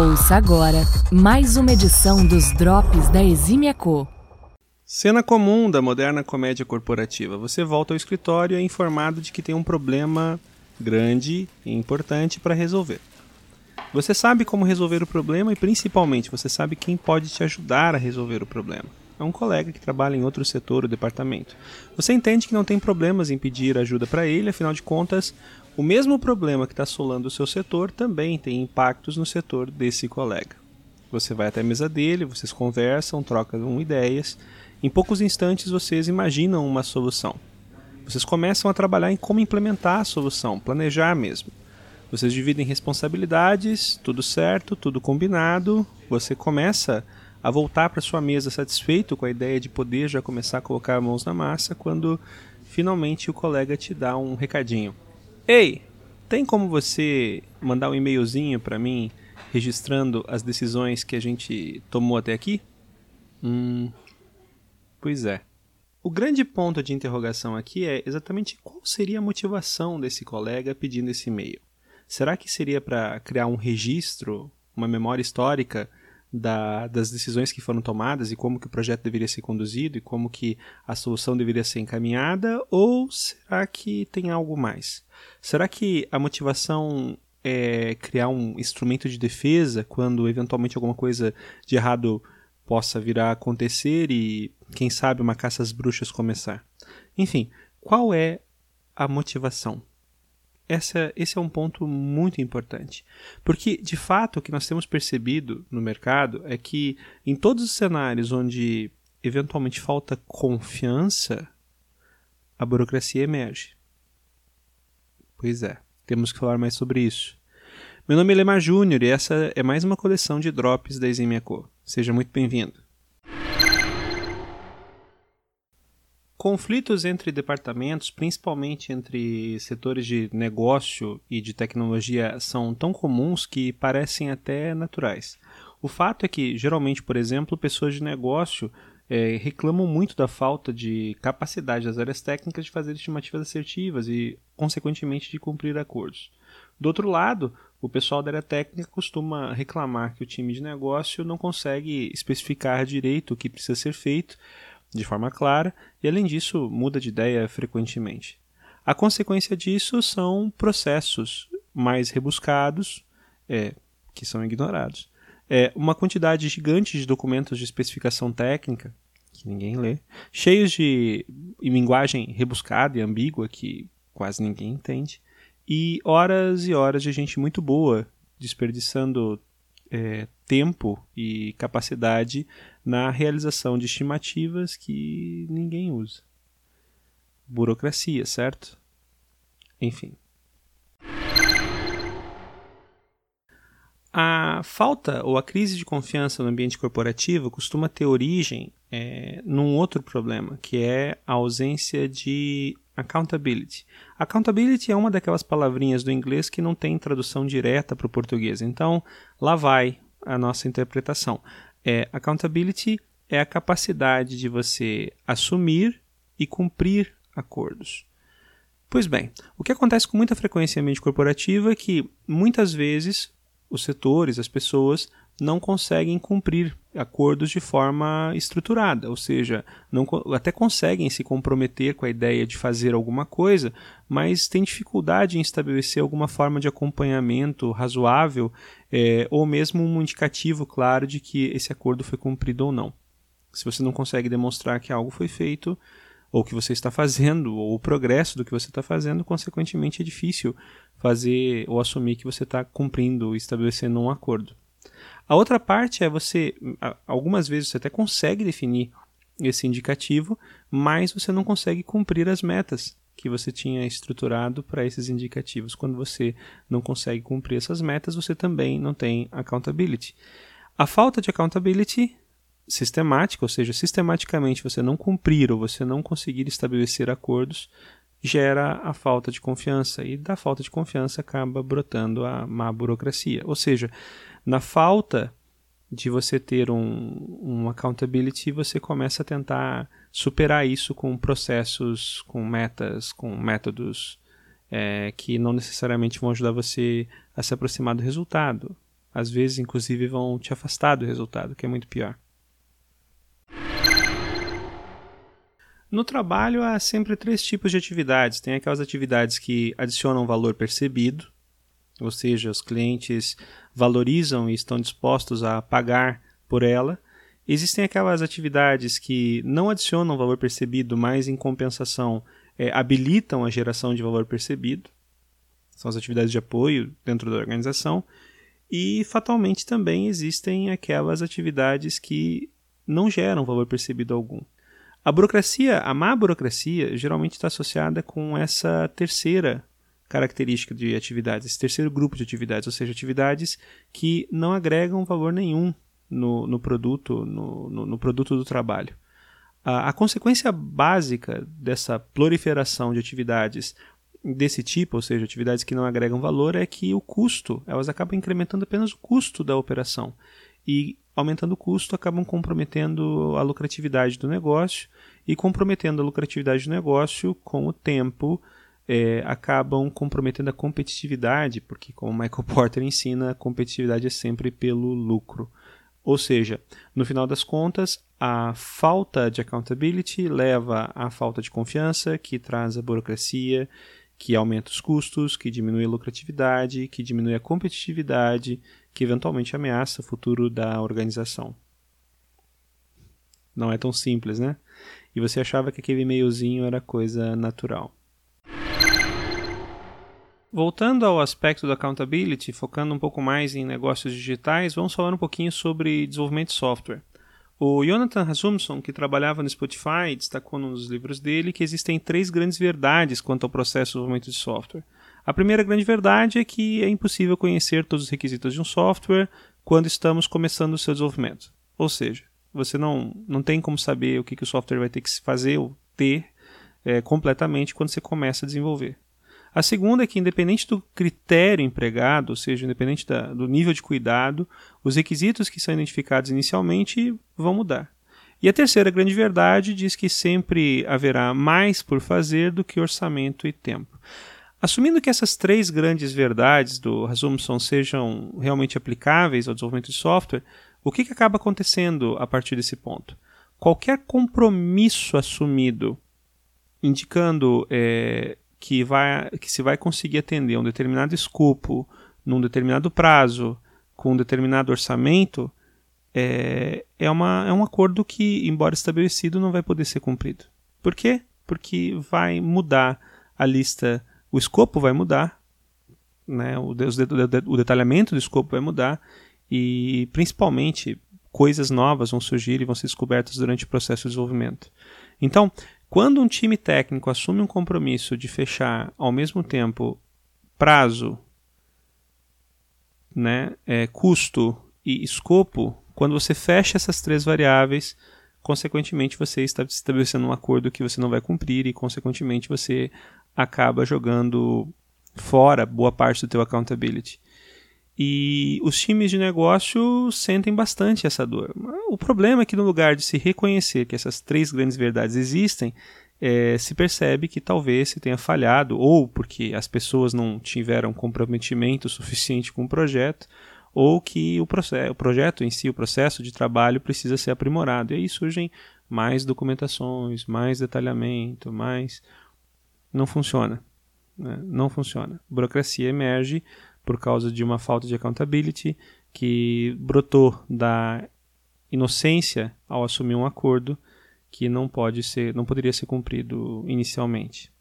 Ouça agora mais uma edição dos Drops da Exímia Co. Cena comum da moderna comédia corporativa. Você volta ao escritório e é informado de que tem um problema grande e importante para resolver. Você sabe como resolver o problema e, principalmente, você sabe quem pode te ajudar a resolver o problema. É um colega que trabalha em outro setor ou departamento. Você entende que não tem problemas em pedir ajuda para ele, afinal de contas, o mesmo problema que está assolando o seu setor também tem impactos no setor desse colega. Você vai até a mesa dele, vocês conversam, trocam ideias. Em poucos instantes vocês imaginam uma solução. Vocês começam a trabalhar em como implementar a solução, planejar mesmo. Vocês dividem responsabilidades, tudo certo, tudo combinado. Você começa a voltar para sua mesa satisfeito com a ideia de poder já começar a colocar mãos na massa quando finalmente o colega te dá um recadinho. Ei, tem como você mandar um e-mailzinho para mim registrando as decisões que a gente tomou até aqui? Hum. Pois é. O grande ponto de interrogação aqui é exatamente qual seria a motivação desse colega pedindo esse e-mail. Será que seria para criar um registro, uma memória histórica da, das decisões que foram tomadas e como que o projeto deveria ser conduzido e como que a solução deveria ser encaminhada ou será que tem algo mais? Será que a motivação é criar um instrumento de defesa quando eventualmente alguma coisa de errado possa vir a acontecer e quem sabe uma caça às bruxas começar? Enfim, qual é a motivação? Essa, esse é um ponto muito importante. Porque, de fato, o que nós temos percebido no mercado é que em todos os cenários onde eventualmente falta confiança, a burocracia emerge. Pois é, temos que falar mais sobre isso. Meu nome é Lemar Júnior e essa é mais uma coleção de drops da Eximia Co. Seja muito bem-vindo. Conflitos entre departamentos, principalmente entre setores de negócio e de tecnologia, são tão comuns que parecem até naturais. O fato é que, geralmente, por exemplo, pessoas de negócio é, reclamam muito da falta de capacidade das áreas técnicas de fazer estimativas assertivas e, consequentemente, de cumprir acordos. Do outro lado, o pessoal da área técnica costuma reclamar que o time de negócio não consegue especificar direito o que precisa ser feito de forma clara e, além disso, muda de ideia frequentemente. A consequência disso são processos mais rebuscados, é, que são ignorados. É, uma quantidade gigante de documentos de especificação técnica, que ninguém lê, cheios de linguagem rebuscada e ambígua, que quase ninguém entende, e horas e horas de gente muito boa desperdiçando é, tempo e capacidade na realização de estimativas que ninguém usa. Burocracia, certo? Enfim. A falta ou a crise de confiança no ambiente corporativo costuma ter origem é, num outro problema, que é a ausência de accountability. Accountability é uma daquelas palavrinhas do inglês que não tem tradução direta para o português, então lá vai a nossa interpretação. É, accountability é a capacidade de você assumir e cumprir acordos. Pois bem, o que acontece com muita frequência em ambiente corporativo é que muitas vezes os setores, as pessoas, não conseguem cumprir acordos de forma estruturada, ou seja, não, até conseguem se comprometer com a ideia de fazer alguma coisa, mas têm dificuldade em estabelecer alguma forma de acompanhamento razoável é, ou mesmo um indicativo claro de que esse acordo foi cumprido ou não. Se você não consegue demonstrar que algo foi feito, ou que você está fazendo, ou o progresso do que você está fazendo, consequentemente é difícil fazer ou assumir que você está cumprindo, estabelecendo um acordo. A outra parte é você, algumas vezes você até consegue definir esse indicativo, mas você não consegue cumprir as metas que você tinha estruturado para esses indicativos. Quando você não consegue cumprir essas metas, você também não tem accountability. A falta de accountability sistemática, ou seja, sistematicamente você não cumprir ou você não conseguir estabelecer acordos, gera a falta de confiança e da falta de confiança acaba brotando a má burocracia. Ou seja, na falta de você ter um, um accountability, você começa a tentar superar isso com processos, com metas, com métodos é, que não necessariamente vão ajudar você a se aproximar do resultado. Às vezes, inclusive, vão te afastar do resultado, que é muito pior. No trabalho há sempre três tipos de atividades. Tem aquelas atividades que adicionam valor percebido, ou seja, os clientes valorizam e estão dispostos a pagar por ela. Existem aquelas atividades que não adicionam valor percebido, mas em compensação é, habilitam a geração de valor percebido. São as atividades de apoio dentro da organização. E fatalmente também existem aquelas atividades que não geram valor percebido algum. A burocracia, a má burocracia, geralmente está associada com essa terceira característica de atividades, esse terceiro grupo de atividades, ou seja, atividades que não agregam valor nenhum no, no produto, no, no, no, produto do trabalho. A, a consequência básica dessa proliferação de atividades desse tipo, ou seja, atividades que não agregam valor, é que o custo, elas acabam incrementando apenas o custo da operação. E aumentando o custo, acabam comprometendo a lucratividade do negócio e comprometendo a lucratividade do negócio com o tempo, é, acabam comprometendo a competitividade, porque como Michael Porter ensina, a competitividade é sempre pelo lucro. Ou seja, no final das contas, a falta de accountability leva à falta de confiança, que traz a burocracia, que aumenta os custos, que diminui a lucratividade, que diminui a competitividade, que eventualmente ameaça o futuro da organização. Não é tão simples, né? E você achava que aquele e-mailzinho era coisa natural. Voltando ao aspecto da accountability, focando um pouco mais em negócios digitais, vamos falar um pouquinho sobre desenvolvimento de software. O Jonathan Rasmussen, que trabalhava no Spotify, destacou num dos livros dele que existem três grandes verdades quanto ao processo de desenvolvimento de software. A primeira grande verdade é que é impossível conhecer todos os requisitos de um software quando estamos começando o seu desenvolvimento. Ou seja, você não, não tem como saber o que, que o software vai ter que fazer ou ter é, completamente quando você começa a desenvolver. A segunda é que, independente do critério empregado, ou seja, independente da, do nível de cuidado, os requisitos que são identificados inicialmente vão mudar. E a terceira grande verdade diz que sempre haverá mais por fazer do que orçamento e tempo. Assumindo que essas três grandes verdades do Rasmussen sejam realmente aplicáveis ao desenvolvimento de software, o que, que acaba acontecendo a partir desse ponto? Qualquer compromisso assumido indicando é, que, vai, que se vai conseguir atender um determinado escopo, num determinado prazo, com um determinado orçamento, é, é, uma, é um acordo que, embora estabelecido, não vai poder ser cumprido. Por quê? Porque vai mudar a lista, o escopo vai mudar, né, o, o detalhamento do escopo vai mudar e, principalmente, coisas novas vão surgir e vão ser descobertas durante o processo de desenvolvimento. Então, quando um time técnico assume um compromisso de fechar ao mesmo tempo prazo, né, é, custo e escopo, quando você fecha essas três variáveis, consequentemente você está estabelecendo um acordo que você não vai cumprir e consequentemente você acaba jogando fora boa parte do teu accountability. E os times de negócio sentem bastante essa dor. O problema é que, no lugar de se reconhecer que essas três grandes verdades existem, é, se percebe que talvez se tenha falhado, ou porque as pessoas não tiveram comprometimento suficiente com o projeto, ou que o, o projeto em si, o processo de trabalho, precisa ser aprimorado. E aí surgem mais documentações, mais detalhamento, mais. Não funciona. Né? Não funciona. Burocracia emerge por causa de uma falta de accountability que brotou da inocência ao assumir um acordo que não pode ser, não poderia ser cumprido inicialmente.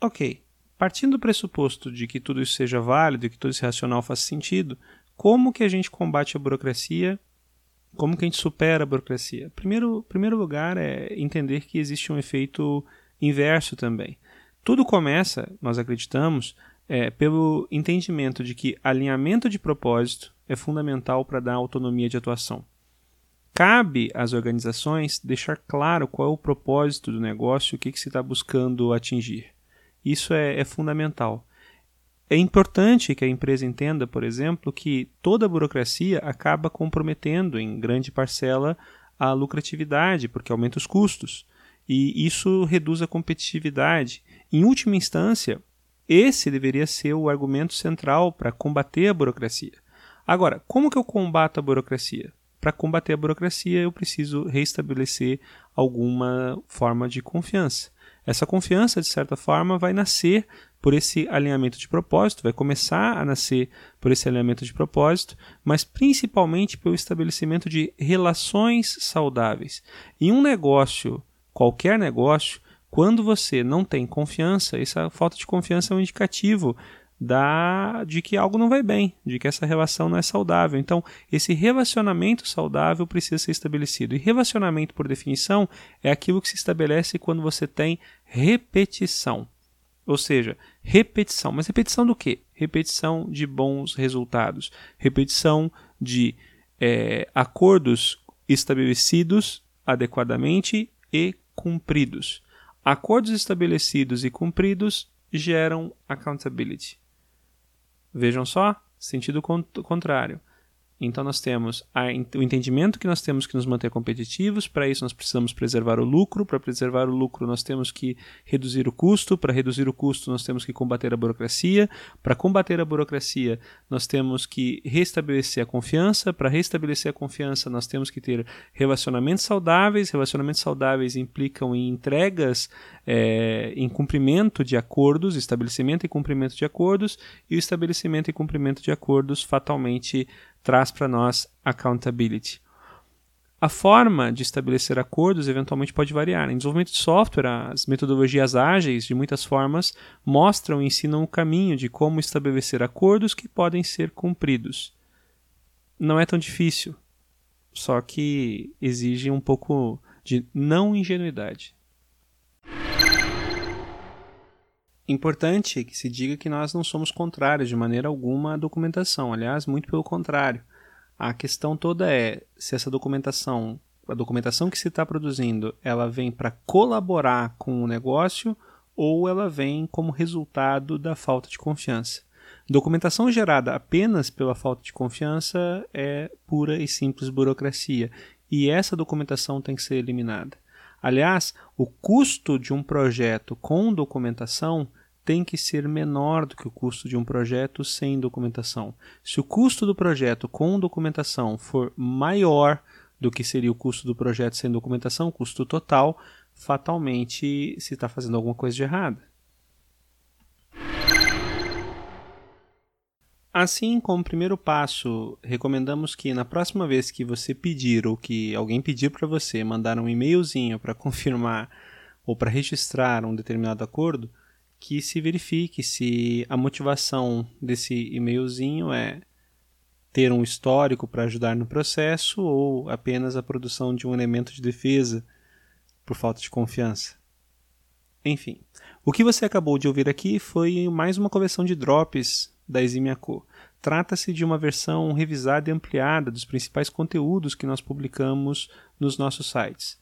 Ok, partindo do pressuposto de que tudo isso seja válido e que todo esse racional faça sentido, como que a gente combate a burocracia? Como que a gente supera a burocracia? Primeiro, primeiro lugar é entender que existe um efeito inverso também. Tudo começa, nós acreditamos, é, pelo entendimento de que alinhamento de propósito é fundamental para dar autonomia de atuação. Cabe às organizações deixar claro qual é o propósito do negócio o que, que se está buscando atingir. Isso é, é fundamental. É importante que a empresa entenda, por exemplo, que toda a burocracia acaba comprometendo em grande parcela a lucratividade, porque aumenta os custos. E isso reduz a competitividade em última instância, Esse deveria ser o argumento central para combater a burocracia. Agora, como que eu combato a burocracia? Para combater a burocracia, eu preciso reestabelecer alguma forma de confiança. Essa confiança, de certa forma, vai nascer por esse alinhamento de propósito, vai começar a nascer por esse alinhamento de propósito, mas principalmente pelo estabelecimento de relações saudáveis. Em um negócio, qualquer negócio, quando você não tem confiança, essa falta de confiança é um indicativo da de que algo não vai bem, de que essa relação não é saudável. Então, esse relacionamento saudável precisa ser estabelecido. E relacionamento, por definição, é aquilo que se estabelece quando você tem repetição. Ou seja, repetição. Mas repetição do quê? Repetição de bons resultados. Repetição de é, acordos estabelecidos adequadamente e cumpridos. Acordos estabelecidos e cumpridos geram accountability. Vejam só, sentido contrário. Então nós temos a, o entendimento que nós temos que nos manter competitivos, para isso nós precisamos preservar o lucro, para preservar o lucro nós temos que reduzir o custo, para reduzir o custo nós temos que combater a burocracia, para combater a burocracia nós temos que restabelecer a confiança, para restabelecer a confiança nós temos que ter relacionamentos saudáveis, relacionamentos saudáveis implicam em entregas, é, em cumprimento de acordos, estabelecimento e cumprimento de acordos, e o estabelecimento e cumprimento de acordos fatalmente traz para nós accountability. A forma de estabelecer acordos eventualmente pode variar. Em desenvolvimento de software, as metodologias ágeis, de muitas formas, mostram e ensinam o caminho de como estabelecer acordos que podem ser cumpridos. Não é tão difícil, só que exige um pouco de não ingenuidade. Importante que se diga que nós não somos contrários de maneira alguma à documentação, aliás, muito pelo contrário. A questão toda é se essa documentação, a documentação que se está produzindo, ela vem para colaborar com o negócio ou ela vem como resultado da falta de confiança. Documentação gerada apenas pela falta de confiança é pura e simples burocracia, e essa documentação tem que ser eliminada. Aliás, o custo de um projeto com documentação tem que ser menor do que o custo de um projeto sem documentação. Se o custo do projeto com documentação for maior do que seria o custo do projeto sem documentação, custo total, fatalmente se está fazendo alguma coisa de errada. Assim, como primeiro passo, recomendamos que na próxima vez que você pedir ou que alguém pedir para você mandar um e-mailzinho para confirmar ou para registrar um determinado acordo, que se verifique se a motivação desse e-mailzinho é ter um histórico para ajudar no processo ou apenas a produção de um elemento de defesa por falta de confiança. Enfim, o que você acabou de ouvir aqui foi mais uma coleção de drops da Eximia Co. Trata-se de uma versão revisada e ampliada dos principais conteúdos que nós publicamos nos nossos sites.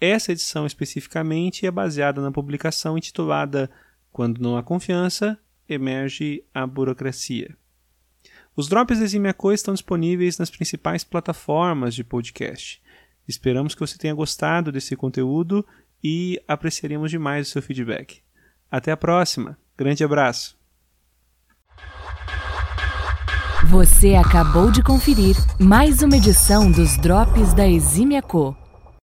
Essa edição especificamente é baseada na publicação intitulada Quando não há confiança, emerge a burocracia. Os drops da Eximia Co estão disponíveis nas principais plataformas de podcast. Esperamos que você tenha gostado desse conteúdo e apreciaríamos demais o seu feedback. Até a próxima. Grande abraço. Você acabou de conferir mais uma edição dos Drops da Exímia Co.